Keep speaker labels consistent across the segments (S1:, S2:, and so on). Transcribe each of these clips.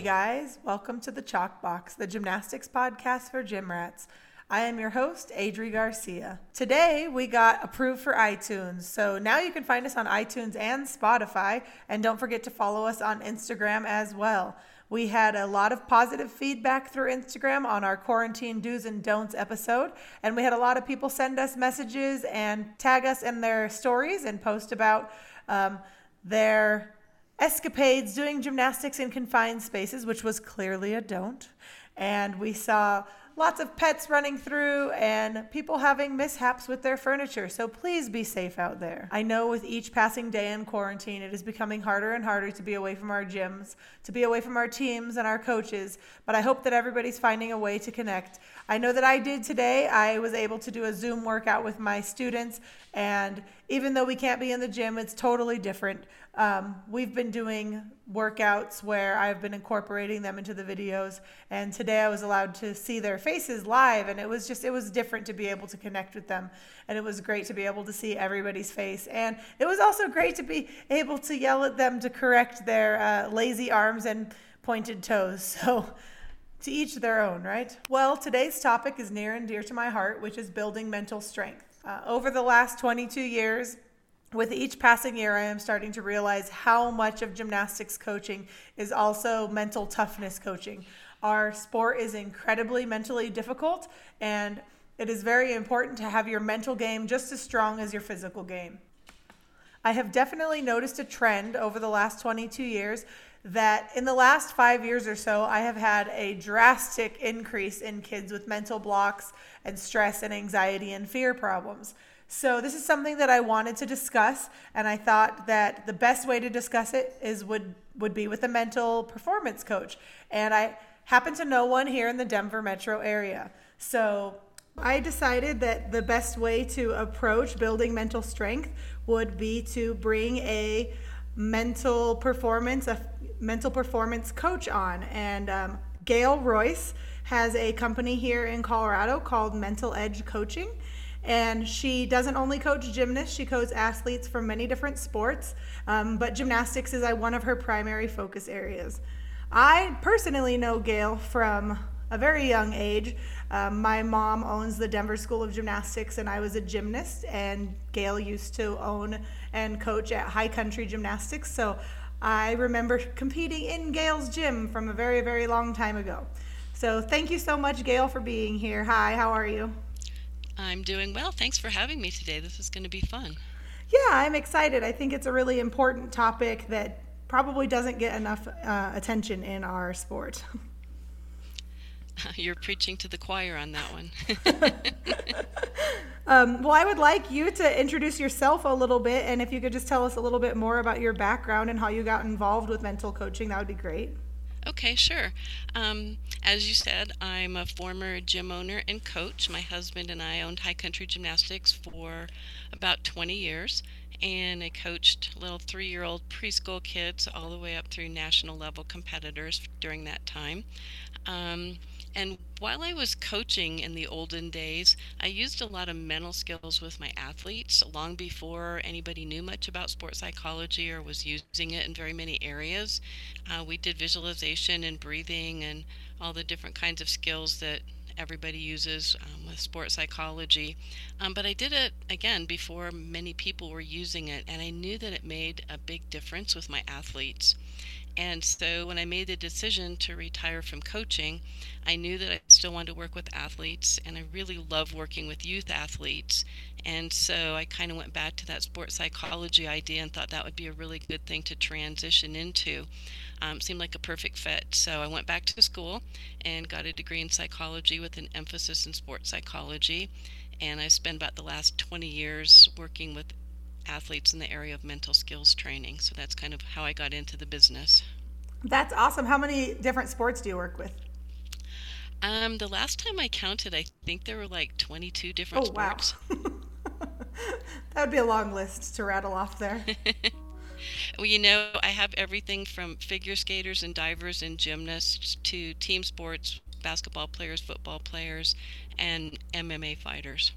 S1: Hey guys, welcome to the Chalk Box, the gymnastics podcast for gym rats. I am your host, Adrie Garcia. Today we got approved for iTunes, so now you can find us on iTunes and Spotify, and don't forget to follow us on Instagram as well. We had a lot of positive feedback through Instagram on our quarantine do's and don'ts episode, and we had a lot of people send us messages and tag us in their stories and post about um, their escapades doing gymnastics in confined spaces, which was clearly a don't. And we saw lots of pets running through and people having mishaps with their furniture. So please be safe out there. I know with each passing day in quarantine, it is becoming harder and harder to be away from our gyms, to be away from our teams and our coaches, but I hope that everybody's finding a way to connect. I know that I did today. I was able to do a Zoom workout with my students, and even though we can't be in the gym, it's totally different. Um, we've been doing workouts where I've been incorporating them into the videos, and today I was allowed to see their faces live, and it was just it was different to be able to connect with them, and it was great to be able to see everybody's face, and it was also great to be able to yell at them to correct their uh, lazy arms and pointed toes. So. To each their own, right? Well, today's topic is near and dear to my heart, which is building mental strength. Uh, over the last 22 years, with each passing year, I am starting to realize how much of gymnastics coaching is also mental toughness coaching. Our sport is incredibly mentally difficult, and it is very important to have your mental game just as strong as your physical game. I have definitely noticed a trend over the last 22 years that in the last five years or so, I have had a drastic increase in kids with mental blocks and stress and anxiety and fear problems. So this is something that I wanted to discuss, and I thought that the best way to discuss it is would would be with a mental performance coach. And I happen to know one here in the Denver metro area. So I decided that the best way to approach building mental strength would be to bring a mental performance, a mental performance coach on. And um, Gail Royce has a company here in Colorado called Mental Edge Coaching. And she doesn't only coach gymnasts, she coaches athletes from many different sports, um, but gymnastics is uh, one of her primary focus areas. I personally know Gail from a very young age. Um, my mom owns the Denver School of Gymnastics, and I was a gymnast, and Gail used to own and coach at High Country Gymnastics. So I remember competing in Gail's gym from a very, very long time ago. So thank you so much, Gail, for being here. Hi, how are you?
S2: I'm doing well. Thanks for having me today. This is going to be fun.
S1: Yeah, I'm excited. I think it's a really important topic that probably doesn't get enough uh, attention in our sport.
S2: You're preaching to the choir on that one.
S1: um, well, I would like you to introduce yourself a little bit, and if you could just tell us a little bit more about your background and how you got involved with mental coaching, that would be great.
S2: Okay, sure. Um, as you said, I'm a former gym owner and coach. My husband and I owned High Country Gymnastics for about 20 years, and I coached little three year old preschool kids all the way up through national level competitors during that time. Um, and while I was coaching in the olden days, I used a lot of mental skills with my athletes long before anybody knew much about sports psychology or was using it in very many areas. Uh, we did visualization and breathing and all the different kinds of skills that everybody uses um, with sports psychology. Um, but I did it again before many people were using it, and I knew that it made a big difference with my athletes. And so when I made the decision to retire from coaching, I knew that I still wanted to work with athletes, and I really love working with youth athletes. And so I kind of went back to that sports psychology idea and thought that would be a really good thing to transition into. Um, seemed like a perfect fit. So I went back to school and got a degree in psychology with an emphasis in sports psychology. And I spent about the last 20 years working with athletes in the area of mental skills training. So that's kind of how I got into the business.
S1: That's awesome. How many different sports do you work with?
S2: Um, the last time I counted, I think there were like 22 different sports. oh, sports.
S1: Wow. that would be a long list to rattle off there.
S2: well, you know, I have everything from figure skaters and divers and gymnasts to team sports, basketball players, football players, and MMA fighters.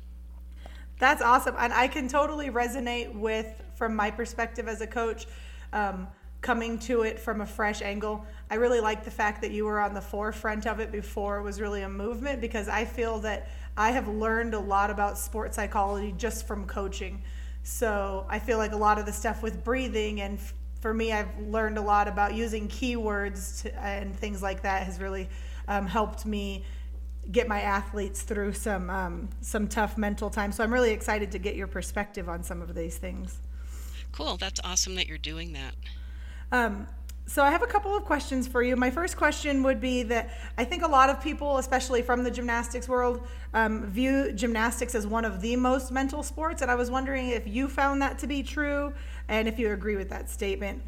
S1: That's awesome. And I can totally resonate with, from my perspective as a coach, um, coming to it from a fresh angle. I really like the fact that you were on the forefront of it before it was really a movement because I feel that I have learned a lot about sports psychology just from coaching. So I feel like a lot of the stuff with breathing and f- for me, I've learned a lot about using keywords to, and things like that has really um, helped me get my athletes through some um, some tough mental times. So I'm really excited to get your perspective on some of these things.
S2: Cool. That's awesome that you're doing that.
S1: Um, so I have a couple of questions for you. My first question would be that I think a lot of people, especially from the gymnastics world, um, view gymnastics as one of the most mental sports, and I was wondering if you found that to be true and if you agree with that statement.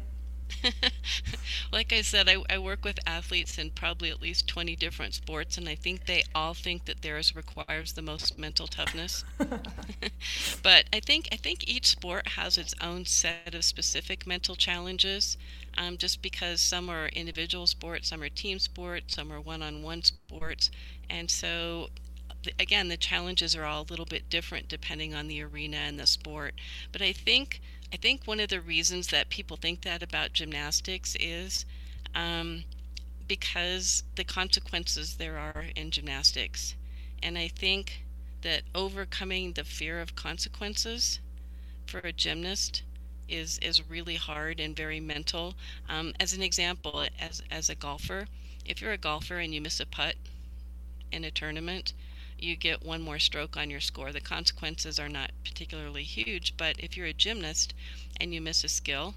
S2: like I said, I, I, work with athletes in probably at least 20 different sports, and I think they all think that theirs requires the most mental toughness. but I think I think each sport has its own set of specific mental challenges. Um, just because some are individual sports, some are team sports, some are one-on-one sports, and so again, the challenges are all a little bit different depending on the arena and the sport. But I think I think one of the reasons that people think that about gymnastics is um, because the consequences there are in gymnastics. And I think that overcoming the fear of consequences for a gymnast is is really hard and very mental. Um, as an example, as as a golfer, if you're a golfer and you miss a putt in a tournament, you get one more stroke on your score. The consequences are not particularly huge, but if you're a gymnast and you miss a skill,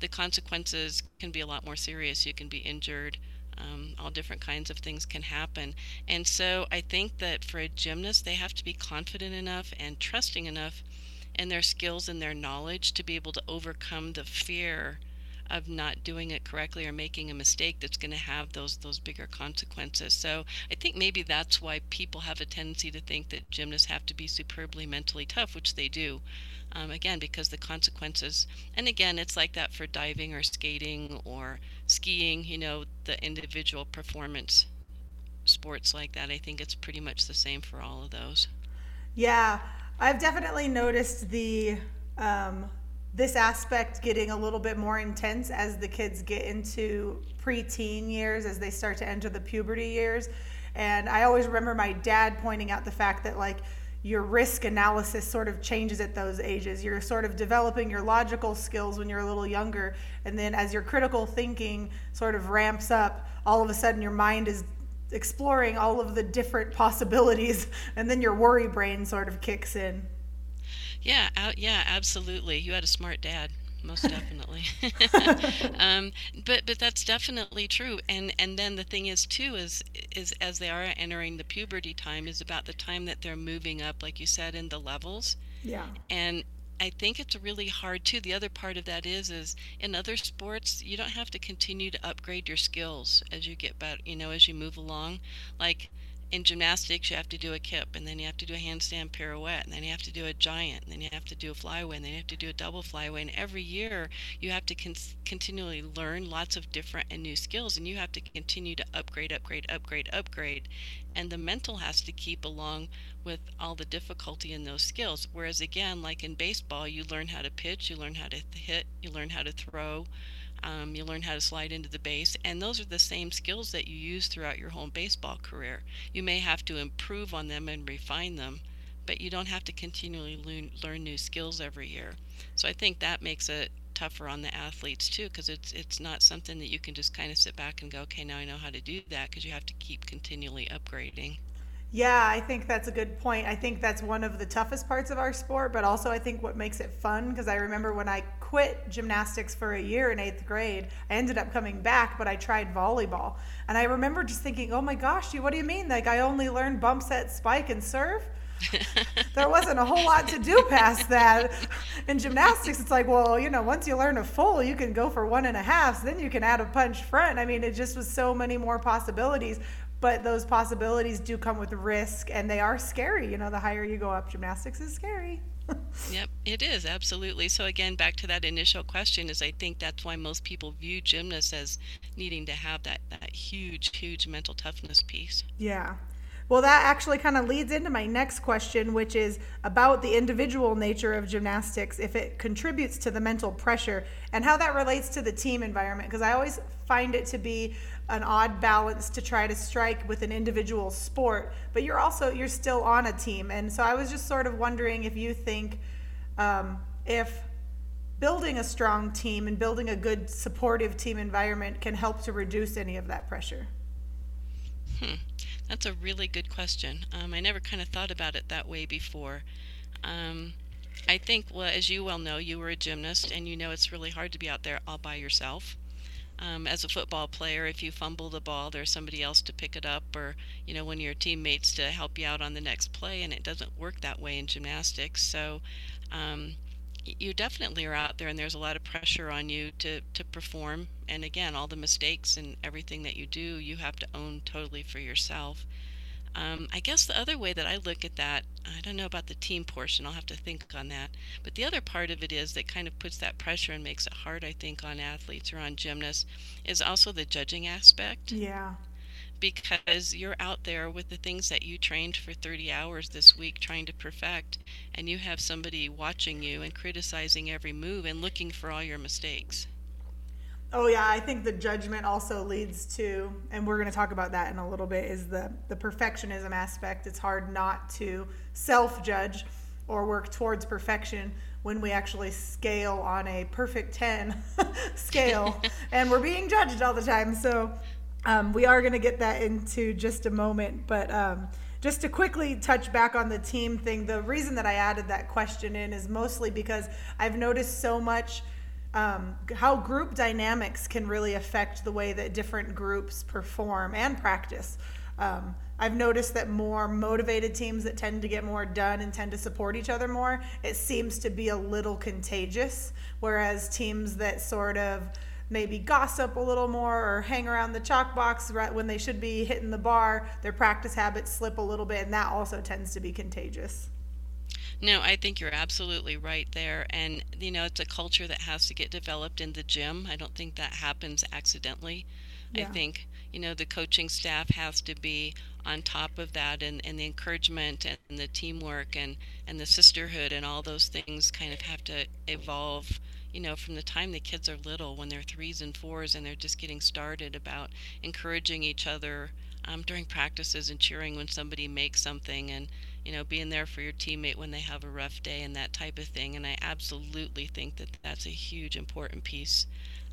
S2: the consequences can be a lot more serious. You can be injured. Um, all different kinds of things can happen. And so I think that for a gymnast, they have to be confident enough and trusting enough in their skills and their knowledge to be able to overcome the fear of not doing it correctly or making a mistake that's going to have those those bigger consequences. So I think maybe that's why people have a tendency to think that gymnasts have to be superbly mentally tough, which they do. Um, again, because the consequences, and again, it's like that for diving or skating or skiing. You know, the individual performance sports like that. I think it's pretty much the same for all of those.
S1: Yeah, I've definitely noticed the um, this aspect getting a little bit more intense as the kids get into preteen years, as they start to enter the puberty years. And I always remember my dad pointing out the fact that, like, your risk analysis sort of changes at those ages. You're sort of developing your logical skills when you're a little younger. And then as your critical thinking sort of ramps up, all of a sudden your mind is exploring all of the different possibilities. And then your worry brain sort of kicks in.
S2: Yeah, uh, yeah, absolutely. You had a smart dad, most definitely. um, but but that's definitely true. And and then the thing is too is is as they are entering the puberty time is about the time that they're moving up, like you said, in the levels.
S1: Yeah.
S2: And I think it's really hard too. The other part of that is is in other sports you don't have to continue to upgrade your skills as you get better, you know, as you move along. Like in gymnastics, you have to do a kip, and then you have to do a handstand pirouette, and then you have to do a giant, and then you have to do a flyaway, and then you have to do a double flyaway. And every year, you have to con- continually learn lots of different and new skills, and you have to continue to upgrade, upgrade, upgrade, upgrade. And the mental has to keep along with all the difficulty in those skills. Whereas, again, like in baseball, you learn how to pitch, you learn how to hit, you learn how to throw. Um, you learn how to slide into the base, and those are the same skills that you use throughout your whole baseball career. You may have to improve on them and refine them, but you don't have to continually learn, learn new skills every year. So I think that makes it tougher on the athletes too, because it's it's not something that you can just kind of sit back and go, okay, now I know how to do that, because you have to keep continually upgrading.
S1: Yeah, I think that's a good point. I think that's one of the toughest parts of our sport, but also I think what makes it fun because I remember when I quit gymnastics for a year in eighth grade, I ended up coming back, but I tried volleyball. And I remember just thinking, oh my gosh, what do you mean? Like I only learned bump set, spike, and serve? there wasn't a whole lot to do past that. In gymnastics, it's like, well, you know, once you learn a full, you can go for one and a half, so then you can add a punch front. I mean, it just was so many more possibilities but those possibilities do come with risk and they are scary. You know, the higher you go up, gymnastics is scary.
S2: yep, it is absolutely. So again, back to that initial question is I think that's why most people view gymnasts as needing to have that that huge huge mental toughness piece.
S1: Yeah. Well, that actually kind of leads into my next question, which is about the individual nature of gymnastics, if it contributes to the mental pressure and how that relates to the team environment. Because I always find it to be an odd balance to try to strike with an individual sport, but you're also you're still on a team. And so I was just sort of wondering if you think um, if building a strong team and building a good supportive team environment can help to reduce any of that pressure.
S2: Hmm. That's a really good question. Um, I never kind of thought about it that way before. Um, I think, well, as you well know, you were a gymnast, and you know it's really hard to be out there all by yourself. Um, as a football player, if you fumble the ball, there's somebody else to pick it up, or you know, one of your teammates to help you out on the next play, and it doesn't work that way in gymnastics. So, um, you definitely are out there and there's a lot of pressure on you to, to perform and again all the mistakes and everything that you do you have to own totally for yourself um, i guess the other way that i look at that i don't know about the team portion i'll have to think on that but the other part of it is that kind of puts that pressure and makes it hard i think on athletes or on gymnasts is also the judging aspect
S1: yeah
S2: because you're out there with the things that you trained for 30 hours this week trying to perfect, and you have somebody watching you and criticizing every move and looking for all your mistakes.
S1: Oh yeah, I think the judgment also leads to, and we're going to talk about that in a little bit, is the the perfectionism aspect. It's hard not to self judge or work towards perfection when we actually scale on a perfect 10 scale and we're being judged all the time. So um, we are going to get that into just a moment, but um, just to quickly touch back on the team thing, the reason that I added that question in is mostly because I've noticed so much um, how group dynamics can really affect the way that different groups perform and practice. Um, I've noticed that more motivated teams that tend to get more done and tend to support each other more, it seems to be a little contagious, whereas teams that sort of maybe gossip a little more or hang around the chalk box right when they should be hitting the bar, their practice habits slip a little bit, and that also tends to be contagious.
S2: No, I think you're absolutely right there. And, you know, it's a culture that has to get developed in the gym. I don't think that happens accidentally. Yeah. I think, you know, the coaching staff has to be on top of that and, and the encouragement and the teamwork and, and the sisterhood and all those things kind of have to evolve you know, from the time the kids are little, when they're threes and fours and they're just getting started, about encouraging each other um, during practices and cheering when somebody makes something and, you know, being there for your teammate when they have a rough day and that type of thing. And I absolutely think that that's a huge, important piece,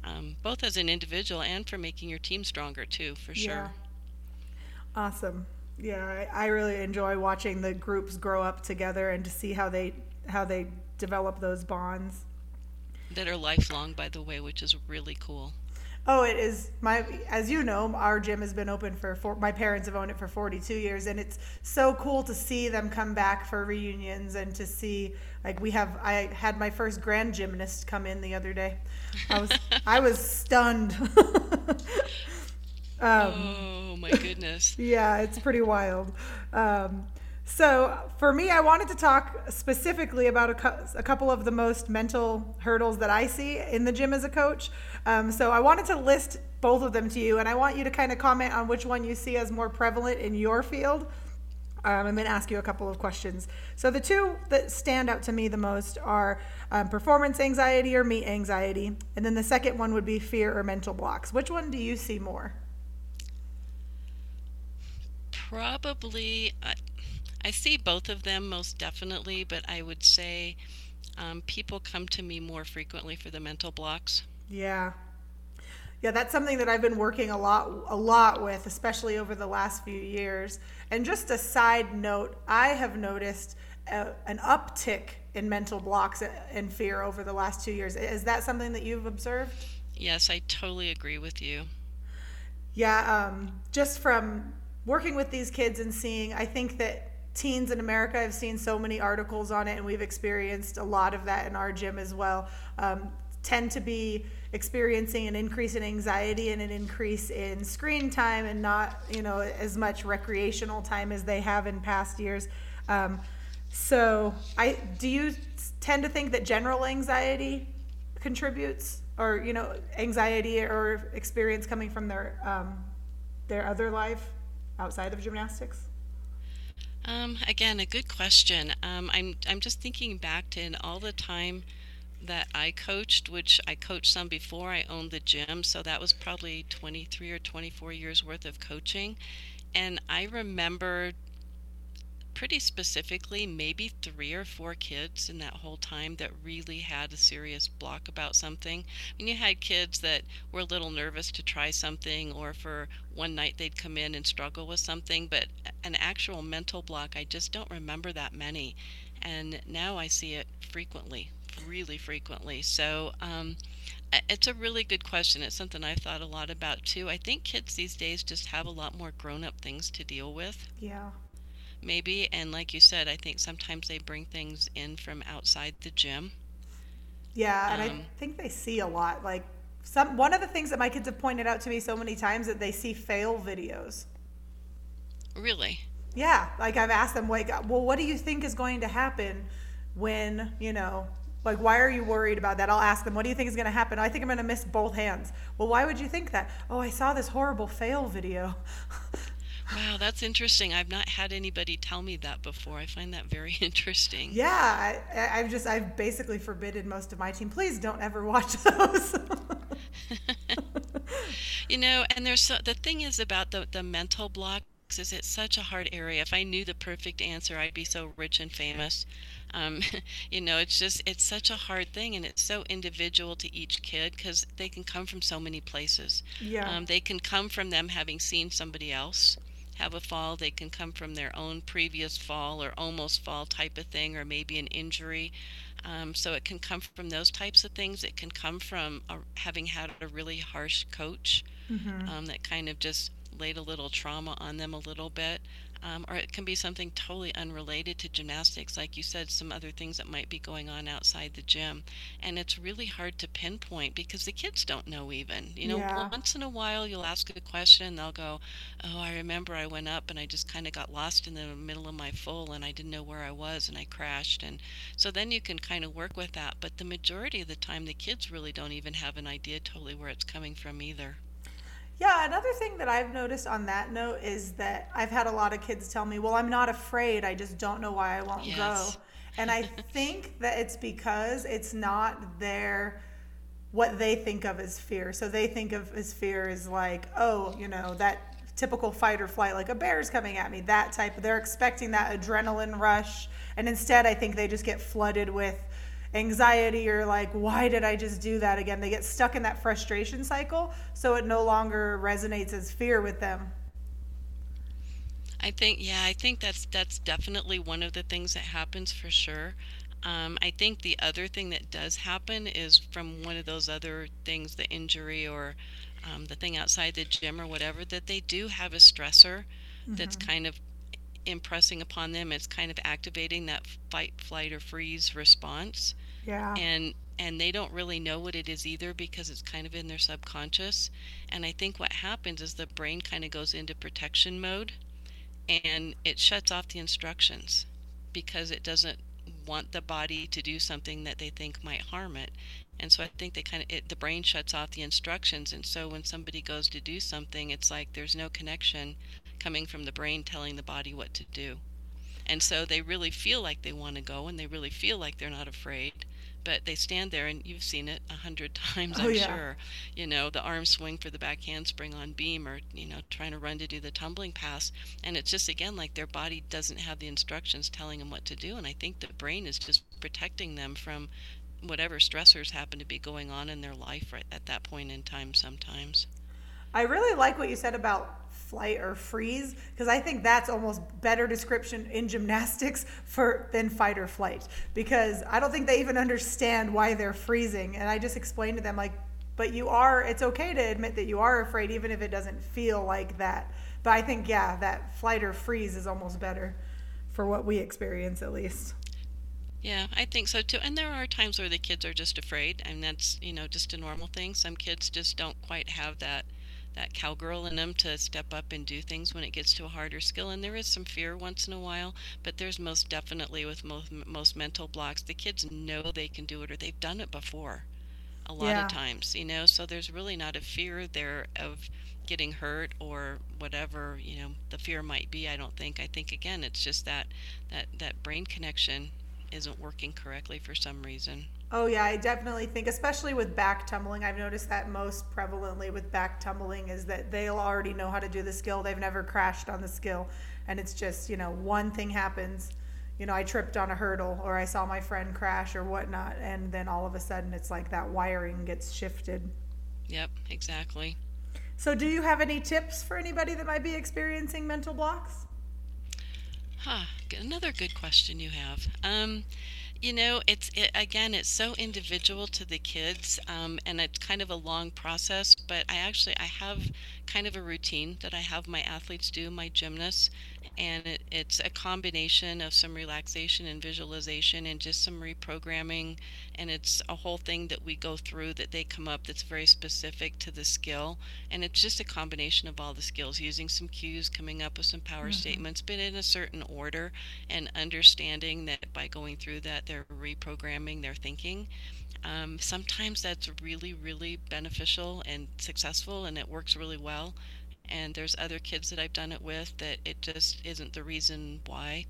S2: um, both as an individual and for making your team stronger, too, for sure. Yeah.
S1: Awesome. Yeah, I, I really enjoy watching the groups grow up together and to see how they how they develop those bonds
S2: that are lifelong, by the way, which is really cool.
S1: Oh, it is my as you know, our gym has been open for four, my parents have owned it for 42 years and it's so cool to see them come back for reunions and to see like we have I had my first grand gymnast come in the other day. I was I was stunned.
S2: um, oh my goodness.
S1: yeah, it's pretty wild. Um, so, for me, I wanted to talk specifically about a, a, couple of the most mental hurdles that I see in the gym as a coach. Um, so, I wanted to list both of them to you, and I want you to kind of comment on which one you see as more prevalent in your field. Um, I'm going to ask you a couple of questions. So, the two that stand out to me the most are um, performance anxiety or meet anxiety, and then the second one would be fear or mental blocks. Which one do you see more?
S2: Probably. I see both of them most definitely, but I would say um, people come to me more frequently for the mental blocks.
S1: Yeah. Yeah, that's something that I've been working a lot a lot with, especially over the last few years. And just a side note, I have noticed a, an uptick in mental blocks and fear over the last 2 years. Is that something that you've observed?
S2: Yes, I totally agree with you.
S1: Yeah, um, just from working with these kids and seeing, I think that teens in America. I've seen so many articles on it, and we've experienced a lot of that in our gym as well. Um, tend to be experiencing an increase in anxiety and an increase in screen time, and not you know as much recreational time as they have in past years. Um, so, I do you tend to think that general anxiety contributes, or you know, anxiety or experience coming from their um, their other life outside of gymnastics?
S2: Um, again, a good question. Um, I'm I'm just thinking back to all the time that I coached, which I coached some before I owned the gym, so that was probably 23 or 24 years worth of coaching. And I remember pretty specifically maybe three or four kids in that whole time that really had a serious block about something. I mean, you had kids that were a little nervous to try something, or for one night they'd come in and struggle with something, but an actual mental block, I just don't remember that many. And now I see it frequently, really frequently. So, um, it's a really good question. It's something I've thought a lot about too. I think kids these days just have a lot more grown up things to deal with.
S1: Yeah
S2: maybe. And like you said, I think sometimes they bring things in from outside the gym.
S1: Yeah, and um, I think they see a lot. Like some one of the things that my kids have pointed out to me so many times that they see fail videos.
S2: Really?
S1: Yeah, like I've asked them, like, well, what do you think is going to happen when you know? Like, why are you worried about that? I'll ask them, what do you think is going to happen? I think I'm going to miss both hands. Well, why would you think that? Oh, I saw this horrible fail video.
S2: Wow, that's interesting. I've not had anybody tell me that before. I find that very interesting.
S1: Yeah, I, I've just I've basically forbidden most of my team. Please don't ever watch those.
S2: you know, and there's so, the thing is about the the mental blocks is it's such a hard area. If I knew the perfect answer, I'd be so rich and famous. Um, you know, it's just it's such a hard thing, and it's so individual to each kid because they can come from so many places.
S1: Yeah.
S2: Um, they can come from them having seen somebody else have a fall. They can come from their own previous fall or almost fall type of thing, or maybe an injury. Um, so it can come from those types of things. It can come from a, having had a really harsh coach mm-hmm. um, that kind of just laid a little trauma on them a little bit um, or it can be something totally unrelated to gymnastics, like you said, some other things that might be going on outside the gym. And it's really hard to pinpoint because the kids don't know even. You know, yeah. once in a while you'll ask a question and they'll go, Oh, I remember I went up and I just kind of got lost in the middle of my full and I didn't know where I was and I crashed. And so then you can kind of work with that. But the majority of the time, the kids really don't even have an idea totally where it's coming from either.
S1: Yeah, another thing that I've noticed on that note is that I've had a lot of kids tell me, "Well, I'm not afraid. I just don't know why I won't yes. go." And I think that it's because it's not their what they think of as fear. So they think of as fear as like, "Oh, you know, that typical fight or flight like a bear's coming at me." That type. They're expecting that adrenaline rush, and instead I think they just get flooded with anxiety or like why did i just do that again? They get stuck in that frustration cycle so it no longer resonates as fear with them.
S2: I think yeah i think that's that's definitely one of the things that happens for sure. Um, i think the other thing that does happen is from one of those other things the injury or um, the thing outside the gym or whatever that they do have a stressor mm-hmm. that's kind of impressing upon them it's kind of activating that fight flight or freeze response.
S1: Yeah.
S2: And and they don't really know what it is either because it's kind of in their subconscious. And i think what happens is the brain kind of goes into protection mode and it shuts off the instructions because it doesn't want the body to do something that they think might harm it. And so i think they kind of it, the brain shuts off the instructions. And so when somebody goes to do something it's like there's no connection coming from the brain telling the body what to do. And so they really feel like they want to go and they really feel like they're not afraid. But they stand there, and you've seen it a hundred times, oh, I'm yeah. sure. You know, the arm swing for the back handspring on beam, or you know, trying to run to do the tumbling pass, and it's just again like their body doesn't have the instructions telling them what to do, and I think the brain is just protecting them from whatever stressors happen to be going on in their life right at that point in time. Sometimes.
S1: I really like what you said about flight or freeze because I think that's almost better description in gymnastics for than fight or flight because I don't think they even understand why they're freezing and I just explained to them like but you are it's okay to admit that you are afraid even if it doesn't feel like that but I think yeah that flight or freeze is almost better for what we experience at least
S2: yeah, I think so too. And there are times where the kids are just afraid, and that's, you know, just a normal thing. Some kids just don't quite have that that cowgirl in them to step up and do things when it gets to a harder skill. And there is some fear once in a while, but there's most definitely with most, most mental blocks, the kids know they can do it or they've done it before a lot yeah. of times, you know, so there's really not a fear there of getting hurt or whatever you know the fear might be. I don't think. I think again, it's just that that that brain connection isn't working correctly for some reason.
S1: Oh yeah, I definitely think, especially with back tumbling, I've noticed that most prevalently with back tumbling is that they'll already know how to do the skill. They've never crashed on the skill, and it's just you know one thing happens, you know I tripped on a hurdle or I saw my friend crash or whatnot, and then all of a sudden it's like that wiring gets shifted.
S2: Yep, exactly.
S1: So, do you have any tips for anybody that might be experiencing mental blocks?
S2: Huh, another good question you have. Um, you know, it's it, again, it's so individual to the kids, um, and it's kind of a long process. But I actually I have kind of a routine that I have my athletes do, my gymnasts, and it, it's a combination of some relaxation and visualization and just some reprogramming and it's a whole thing that we go through that they come up that's very specific to the skill and it's just a combination of all the skills using some cues coming up with some power mm-hmm. statements but in a certain order and understanding that by going through that they're reprogramming their thinking um, sometimes that's really really beneficial and successful and it works really well and there's other kids that I've done it with that it just isn't the reason why.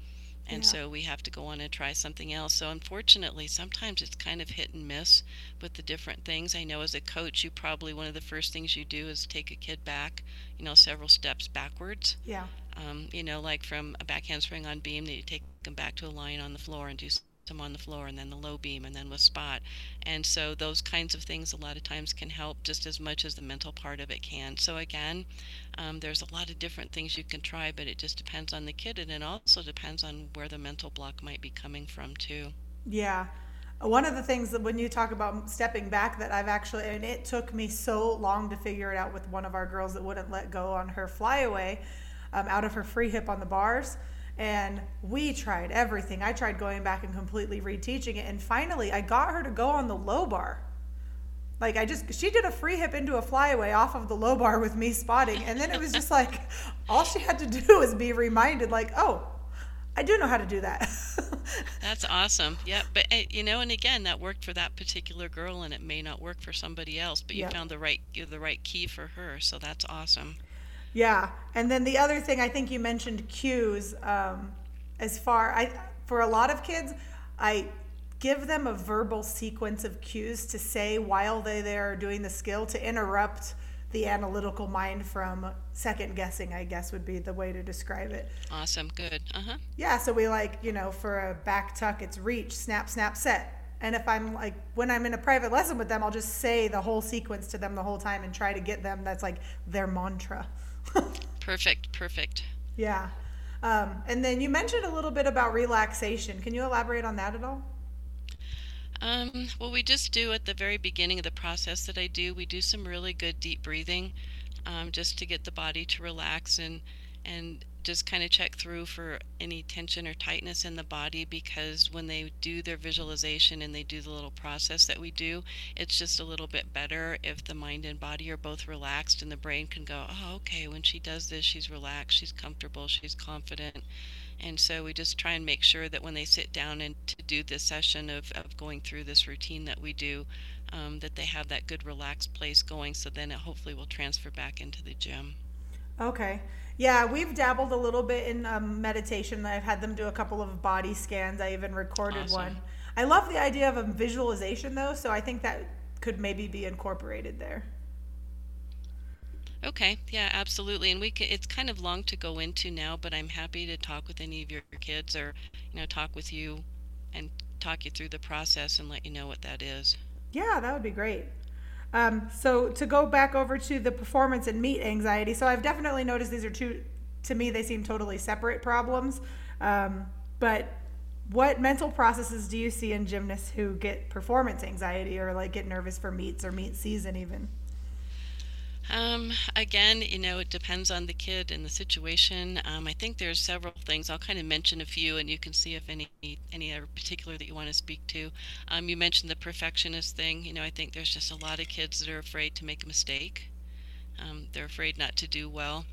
S2: And yeah. so we have to go on and try something else. So unfortunately, sometimes it's kind of hit and miss with the different things. I know as a coach, you probably one of the first things you do is take a kid back, you know, several steps backwards.
S1: Yeah.
S2: Um, you know, like from a back handspring on beam, that you take them back to a line on the floor and do them on the floor and then the low beam and then with spot. And so those kinds of things a lot of times can help just as much as the mental part of it can. So again, um, there's a lot of different things you can try, but it just depends on the kid and it also depends on where the mental block might be coming from too.
S1: Yeah. One of the things that when you talk about stepping back that I've actually, and it took me so long to figure it out with one of our girls that wouldn't let go on her flyaway um, out of her free hip on the bars and we tried everything. I tried going back and completely reteaching it. And finally, I got her to go on the low bar. Like, I just, she did a free hip into a flyaway off of the low bar with me spotting. And then it was just like, all she had to do was be reminded, like, oh, I do know how to do that.
S2: That's awesome. Yeah, but eh, you know, and again, that worked for that particular girl, and it may not work for somebody else. But you yep. found the right the right key for her, so that's awesome.
S1: Yeah, and then the other thing I think you mentioned cues. Um, as far I for a lot of kids, I give them a verbal sequence of cues to say while they they're doing the skill to interrupt the analytical mind from second guessing i guess would be the way to describe it.
S2: Awesome good uh-huh.
S1: Yeah so we like you know for a back tuck it's reach snap snap set. And if i'm like when i'm in a private lesson with them i'll just say the whole sequence to them the whole time and try to get them that's like their mantra
S2: perfect, perfect.
S1: Yeah. Um, and then you mentioned a little bit about relaxation. Can you elaborate on that at all?
S2: Um, well, we just do at the very beginning of the process that I do, we do some really good deep breathing um, just to get the body to relax and and just kind of check through for any tension or tightness in the body because when they do their visualization and they do the little process that we do, it's just a little bit better if the mind and body are both relaxed and the brain can go, oh, okay, when she does this, she's relaxed, she's comfortable, she's confident. And so we just try and make sure that when they sit down and to do this session of, of going through this routine that we do, um, that they have that good relaxed place going so then it hopefully will transfer back into the gym.
S1: Okay. Yeah, we've dabbled a little bit in um, meditation. I've had them do a couple of body scans. I even recorded awesome. one. I love the idea of a visualization though, so I think that could maybe be incorporated there.
S2: Okay, yeah, absolutely. And we can, it's kind of long to go into now, but I'm happy to talk with any of your kids or, you know, talk with you and talk you through the process and let you know what that is.
S1: Yeah, that would be great. Um, so to go back over to the performance and meet anxiety, so I've definitely noticed these are two. To me, they seem totally separate problems. Um, but what mental processes do you see in gymnasts who get performance anxiety or like get nervous for meets or meet season even?
S2: Um, again, you know, it depends on the kid and the situation. Um, I think there's several things. I'll kind of mention a few, and you can see if any any are particular that you want to speak to. Um, you mentioned the perfectionist thing. You know, I think there's just a lot of kids that are afraid to make a mistake. Um, they're afraid not to do well.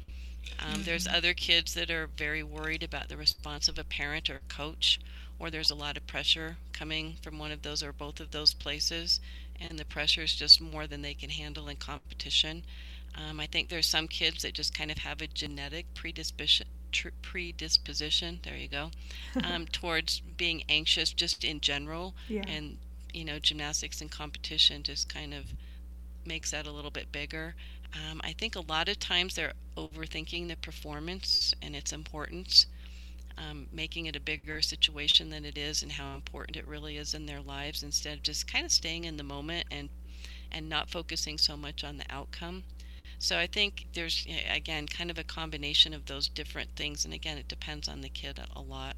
S2: Um, there's mm-hmm. other kids that are very worried about the response of a parent or coach, or there's a lot of pressure coming from one of those or both of those places, and the pressure is just more than they can handle in competition. Um, I think there's some kids that just kind of have a genetic predisposition predisposition there you go um, towards being anxious just in general yeah. and you know gymnastics and competition just kind of makes that a little bit bigger um, i think a lot of times they're overthinking the performance and its importance um, making it a bigger situation than it is and how important it really is in their lives instead of just kind of staying in the moment and and not focusing so much on the outcome so I think there's, again, kind of a combination of those different things. And again, it depends on the kid a lot.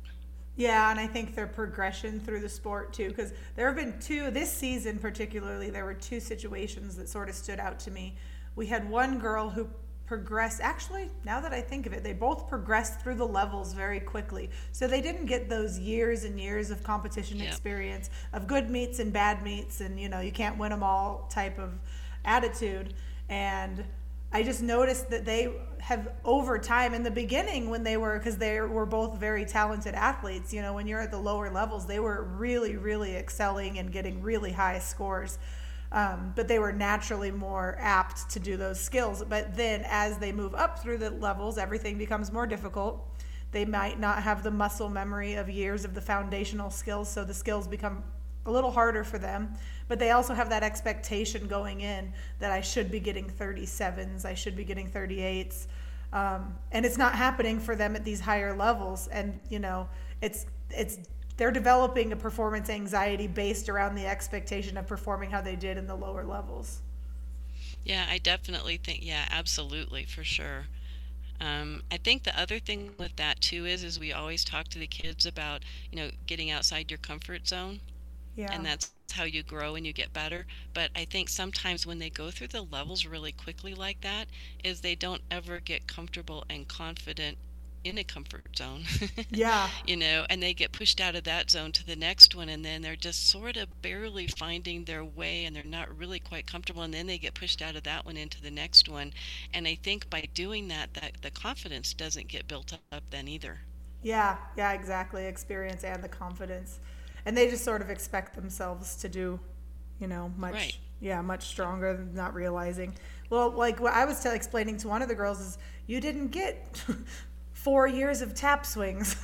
S1: Yeah, and I think their progression through the sport too, because there have been two, this season particularly, there were two situations that sort of stood out to me. We had one girl who progressed, actually, now that I think of it, they both progressed through the levels very quickly. So they didn't get those years and years of competition yep. experience, of good meets and bad meets, and you know, you can't win them all type of attitude. And I just noticed that they have over time in the beginning when they were because they were both very talented athletes you know when you're at the lower levels they were really really excelling and getting really high scores um, but they were naturally more apt to do those skills but then as they move up through the levels everything becomes more difficult they might not have the muscle memory of years of the foundational skills so the skills become a little harder for them but they also have that expectation going in that I should be getting 37s, I should be getting 38s. Um, and it's not happening for them at these higher levels. And, you know, it's, it's, they're developing a performance anxiety based around the expectation of performing how they did in the lower levels.
S2: Yeah, I definitely think, yeah, absolutely, for sure. Um, I think the other thing with that too is, is we always talk to the kids about, you know, getting outside your comfort zone. Yeah. And that's how you grow and you get better. But I think sometimes when they go through the levels really quickly like that, is they don't ever get comfortable and confident in a comfort zone.
S1: yeah.
S2: You know, and they get pushed out of that zone to the next one and then they're just sort of barely finding their way and they're not really quite comfortable and then they get pushed out of that one into the next one. And I think by doing that that the confidence doesn't get built up then either.
S1: Yeah, yeah, exactly. Experience and the confidence and they just sort of expect themselves to do, you know, much, right. yeah, much stronger, than not realizing. Well, like what I was t- explaining to one of the girls is, you didn't get four years of tap swings,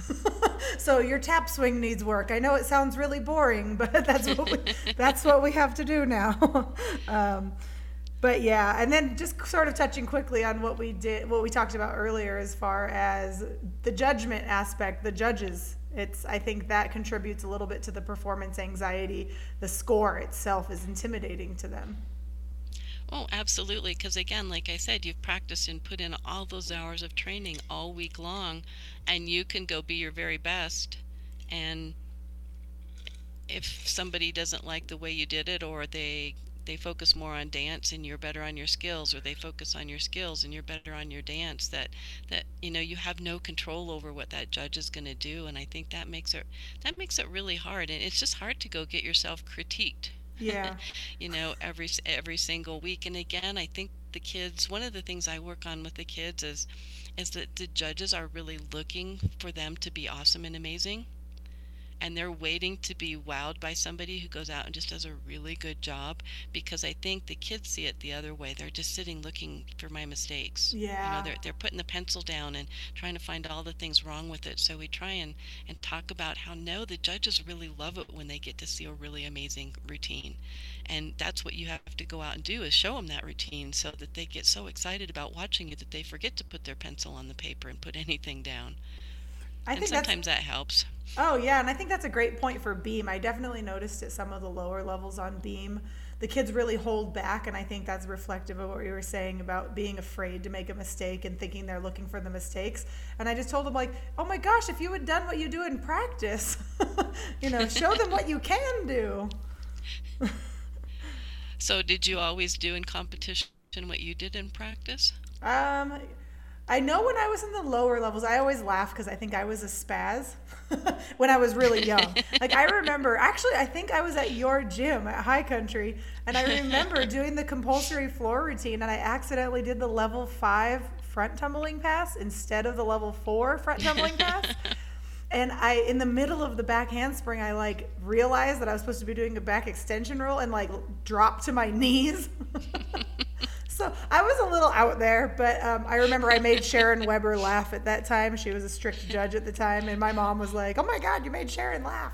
S1: so your tap swing needs work. I know it sounds really boring, but that's what we, that's what we have to do now. um, but yeah, and then just sort of touching quickly on what we did, what we talked about earlier, as far as the judgment aspect, the judges it's I think that contributes a little bit to the performance anxiety. The score itself is intimidating to them.
S2: Oh, absolutely. Because again, like I said, you've practiced and put in all those hours of training all week long, and you can go be your very best. And if somebody doesn't like the way you did it, or they they focus more on dance and you're better on your skills or they focus on your skills and you're better on your dance that that you know you have no control over what that judge is going to do and i think that makes it that makes it really hard and it's just hard to go get yourself critiqued
S1: yeah.
S2: You know every every single week and again i think the kids one of the things i work on with the kids is is that the judges are really looking for them to be awesome and amazing and they're waiting to be wowed by somebody who goes out and just does a really good job because I think the kids see it the other way. They're just sitting looking for my mistakes.
S1: Yeah.
S2: You know, they're, they're putting the pencil down and trying to find all the things wrong with it. So we try and, and talk about how no, the judges really love it when they get to see a really amazing routine. And that's what you have to go out and do is show them that routine so that they get so excited about watching it that they forget to put their pencil on the paper and put anything down. I and think sometimes that helps.
S1: Oh yeah, and I think that's a great point for beam. I definitely noticed at some of the lower levels on beam, the kids really hold back, and I think that's reflective of what you were saying about being afraid to make a mistake and thinking they're looking for the mistakes. And I just told them like, oh my gosh, if you had done what you do in practice, you know, show them what you can do.
S2: so did you always do in competition what you did in practice?
S1: Um I know when I was in the lower levels, I always laugh because I think I was a spaz when I was really young. like I remember, actually, I think I was at your gym at High Country, and I remember doing the compulsory floor routine, and I accidentally did the level five front tumbling pass instead of the level four front tumbling pass. and I, in the middle of the back handspring, I like realized that I was supposed to be doing a back extension roll and like dropped to my knees. So I was a little out there, but um, I remember I made Sharon Weber laugh at that time. She was a strict judge at the time, and my mom was like, "Oh my God, you made Sharon laugh."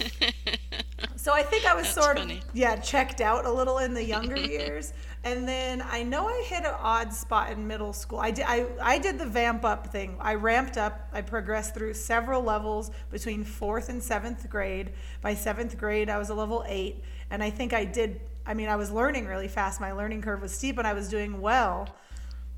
S1: so I think I was
S2: That's
S1: sort
S2: funny.
S1: of yeah checked out a little in the younger years, and then I know I hit an odd spot in middle school. I did I, I did the vamp up thing. I ramped up. I progressed through several levels between fourth and seventh grade. By seventh grade, I was a level eight, and I think I did. I mean, I was learning really fast. My learning curve was steep, and I was doing well.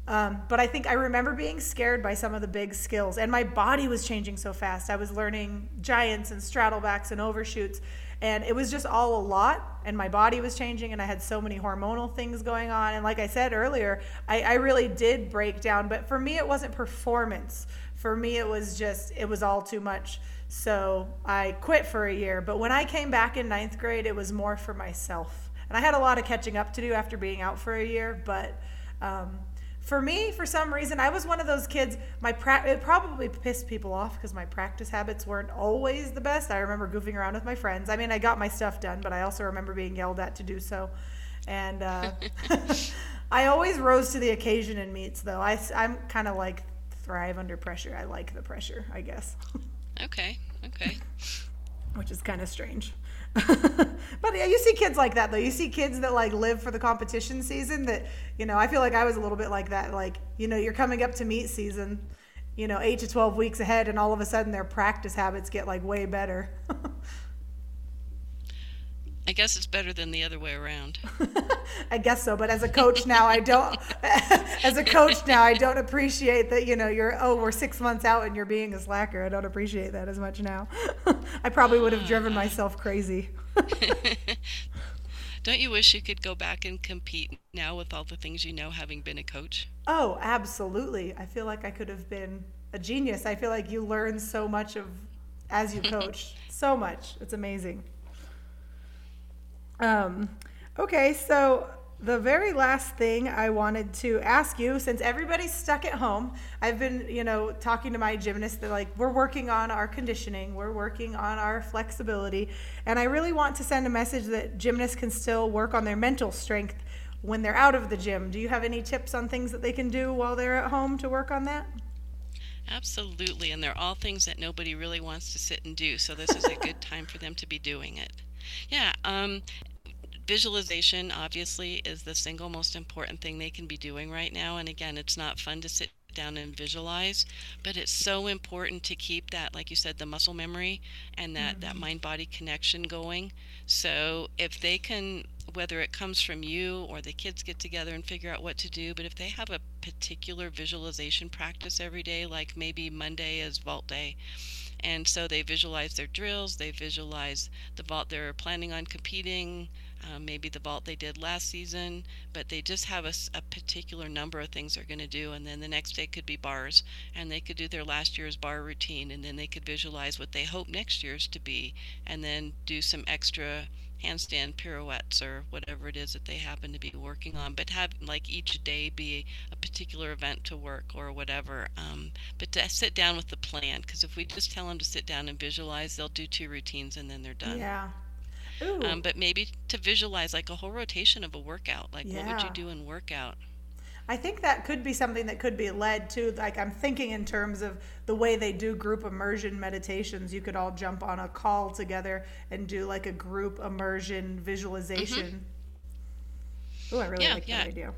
S1: Um, but I think I remember being scared by some of the big skills, and my body was changing so fast. I was learning giants and straddlebacks and overshoots, and it was just all a lot. And my body was changing, and I had so many hormonal things going on. And like I said earlier, I, I really did break down. But for me, it wasn't performance. For me, it was just it was all too much. So I quit for a year. But when I came back in ninth grade, it was more for myself. And I had a lot of catching up to do after being out for a year. But um, for me, for some reason, I was one of those kids. My pra- it probably pissed people off because my practice habits weren't always the best. I remember goofing around with my friends. I mean, I got my stuff done, but I also remember being yelled at to do so. And uh, I always rose to the occasion in meets, though. I, I'm kind of like thrive under pressure. I like the pressure, I guess,
S2: Okay, okay.
S1: which is kind of strange. but yeah, you see kids like that though. You see kids that like live for the competition season. That you know, I feel like I was a little bit like that. Like you know, you're coming up to meet season, you know, eight to twelve weeks ahead, and all of a sudden their practice habits get like way better.
S2: I guess it's better than the other way around.
S1: I guess so. But as a coach now, I don't. as a coach now, I don't appreciate that. You know, you're oh, we're six months out and you're being a slacker. I don't appreciate that as much now. I probably would have hmm, driven myself crazy.
S2: Don't you wish you could go back and compete now with all the things you know having been a coach?
S1: Oh, absolutely. I feel like I could have been a genius. I feel like you learn so much of as you coach. so much. It's amazing. Um, okay, so the very last thing I wanted to ask you, since everybody's stuck at home, I've been, you know, talking to my gymnasts. They're like, we're working on our conditioning, we're working on our flexibility, and I really want to send a message that gymnasts can still work on their mental strength when they're out of the gym. Do you have any tips on things that they can do while they're at home to work on that?
S2: Absolutely, and they're all things that nobody really wants to sit and do, so this is a good time for them to be doing it. Yeah, um, visualization obviously is the single most important thing they can be doing right now. And again, it's not fun to sit down and visualize, but it's so important to keep that, like you said, the muscle memory and that, that mind body connection going. So if they can, whether it comes from you or the kids get together and figure out what to do, but if they have a particular visualization practice every day, like maybe Monday is vault day, and so they visualize their drills, they visualize the vault they're planning on competing, um, maybe the vault they did last season, but they just have a particular number of things they're going to do. And then the next day could be bars, and they could do their last year's bar routine, and then they could visualize what they hope next year's to be, and then do some extra handstand pirouettes or whatever it is that they happen to be working on but have like each day be a particular event to work or whatever um, but to sit down with the plan because if we just tell them to sit down and visualize they'll do two routines and then they're done
S1: Yeah. Ooh.
S2: um, but maybe to visualize like a whole rotation of a workout like what would you do in workout
S1: I think that could be something that could be led to. Like I'm thinking in terms of the way they do group immersion meditations. You could all jump on a call together and do like a group immersion visualization. Oh, I really
S2: Yeah,
S1: like
S2: yeah.
S1: that idea.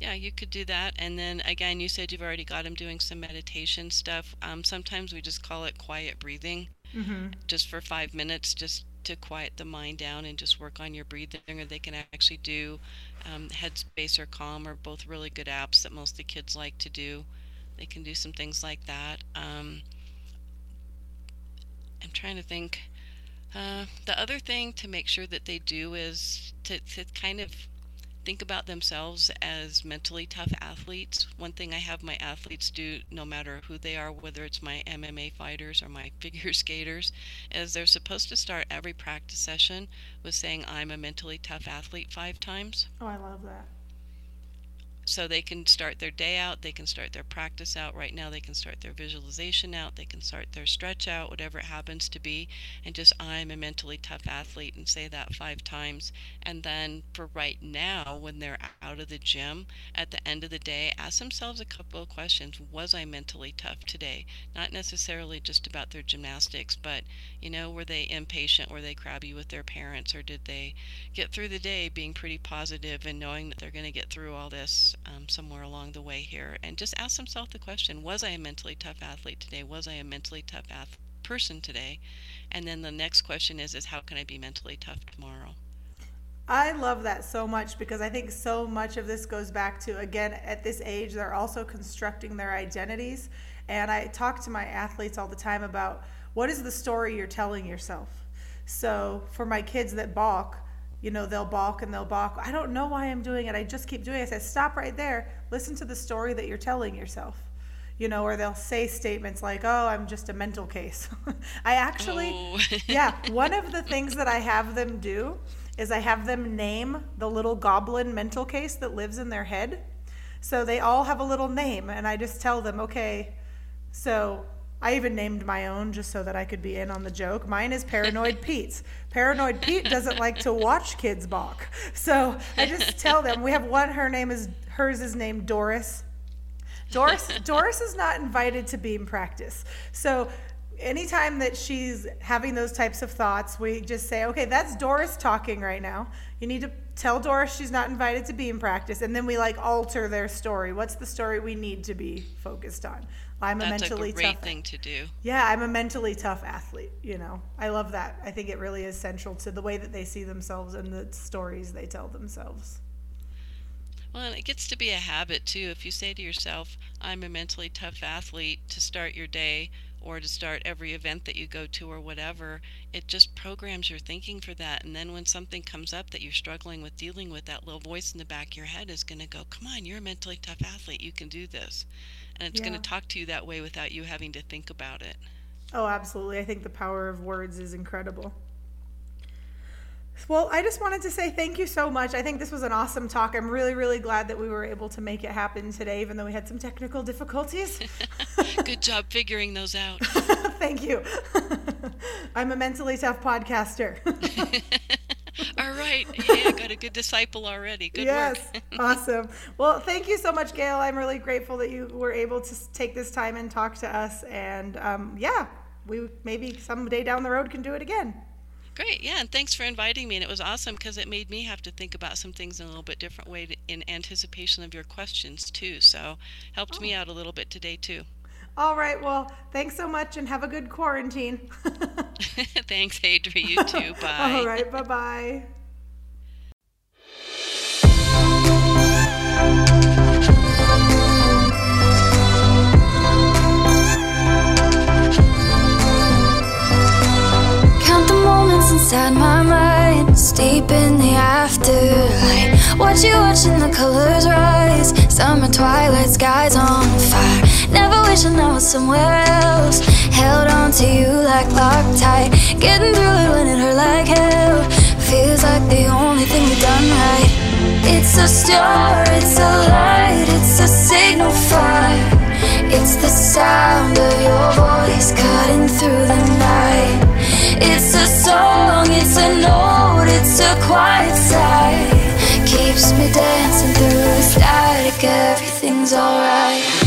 S2: Yeah, you could do that. And then again, you said you've already got them doing some meditation stuff. Um, sometimes we just call it quiet breathing,
S1: Mm-hmm.
S2: just for five minutes, just to quiet the mind down and just work on your breathing. Or they can actually do um, Headspace or Calm, are both really good apps that most of the kids like to do. They can do some things like that. Um, I'm trying to think. Uh, the other thing to make sure that they do is to, to kind of think about themselves as mentally tough athletes. One thing I have my athletes do, no matter who they are, whether it's my MMA fighters or my figure skaters, is they're supposed to start every practice session with saying, I'm a mentally tough athlete five times.
S1: Oh, I love that.
S2: So they can start their day out, they can start their practice out. Right now, they can start their visualization out, they can start their stretch out, whatever it happens to be, and just I'm a mentally tough athlete and say that five times. And then for right now, when they're out of the gym, at the end of the day, ask themselves a couple of questions. Was I mentally tough today? Not necessarily just about their gymnastics, but you know, were they impatient? Were they crabby with their parents? Or did they get through the day being pretty positive and knowing that they're going to get through all this um, somewhere along the way here? And just ask himself the question Was I a mentally tough athlete today? Was I a mentally tough ath- person today? And then the next question is, is how can I be mentally tough tomorrow?
S1: I love that so much because I think so much of this goes back to, again, at this age, they're also constructing their identities. And I talk to my athletes all the time about what is the story you're telling yourself? So for my kids that balk, you know, they'll balk and they'll balk. I don't know why I'm doing it. I just keep doing it. I said, stop right there. Listen to the story that you're telling yourself. You know, or they'll say statements like, oh, I'm just a mental case. I actually, oh. yeah, one of the things that I have them do is I have them name the little goblin mental case that lives in their head. So they all have a little name, and I just tell them, okay, so I even named my own just so that I could be in on the joke. Mine is Paranoid Pete's. Paranoid Pete doesn't like to watch kids balk. So I just tell them we have one, her name is hers is named Doris. Doris Doris is not invited to beam practice. So anytime that she's having those types of thoughts, we just say, okay, that's Doris talking right now. You need to tell Doris she's not invited to beam practice. And then we like alter their story. What's the story we need to be focused on? I'm a
S2: That's
S1: mentally
S2: a great
S1: tough
S2: thing to do.
S1: Yeah, I'm a mentally tough athlete, you know. I love that. I think it really is central to the way that they see themselves and the stories they tell themselves.
S2: Well, and it gets to be a habit too. If you say to yourself, I'm a mentally tough athlete to start your day or to start every event that you go to or whatever, it just programs your thinking for that. And then when something comes up that you're struggling with dealing with, that little voice in the back of your head is going to go, Come on, you're a mentally tough athlete. You can do this and it's yeah. going to talk to you that way without you having to think about it.
S1: Oh, absolutely. I think the power of words is incredible. Well, I just wanted to say thank you so much. I think this was an awesome talk. I'm really, really glad that we were able to make it happen today, even though we had some technical difficulties.
S2: Good job figuring those out.
S1: thank you. I'm a mentally tough podcaster.
S2: All right. Yeah, got a good disciple already. Good
S1: yes.
S2: work.
S1: awesome. Well, thank you so much, Gail. I'm really grateful that you were able to take this time and talk to us. And um, yeah, we maybe someday down the road can do it again.
S2: Great, yeah, and thanks for inviting me. And it was awesome because it made me have to think about some things in a little bit different way to, in anticipation of your questions too. So helped oh. me out a little bit today too.
S1: All right. Well, thanks so much and have a good quarantine.
S2: thanks, Adrie. You too. Bye.
S1: All right. Bye bye.
S3: Inside my mind, steep in the afterlight. Watch you watching the colors rise, summer twilight skies on fire. Never wishing I was somewhere else. Held on to you like Loctite. Getting through it when it hurt like hell. Feels like the only thing we've done right. It's a star, it's a light, it's a signal fire. It's the sound of your voice cutting through the night. It's a song, it's a note, it's a quiet sigh. Keeps me dancing through the static, everything's alright.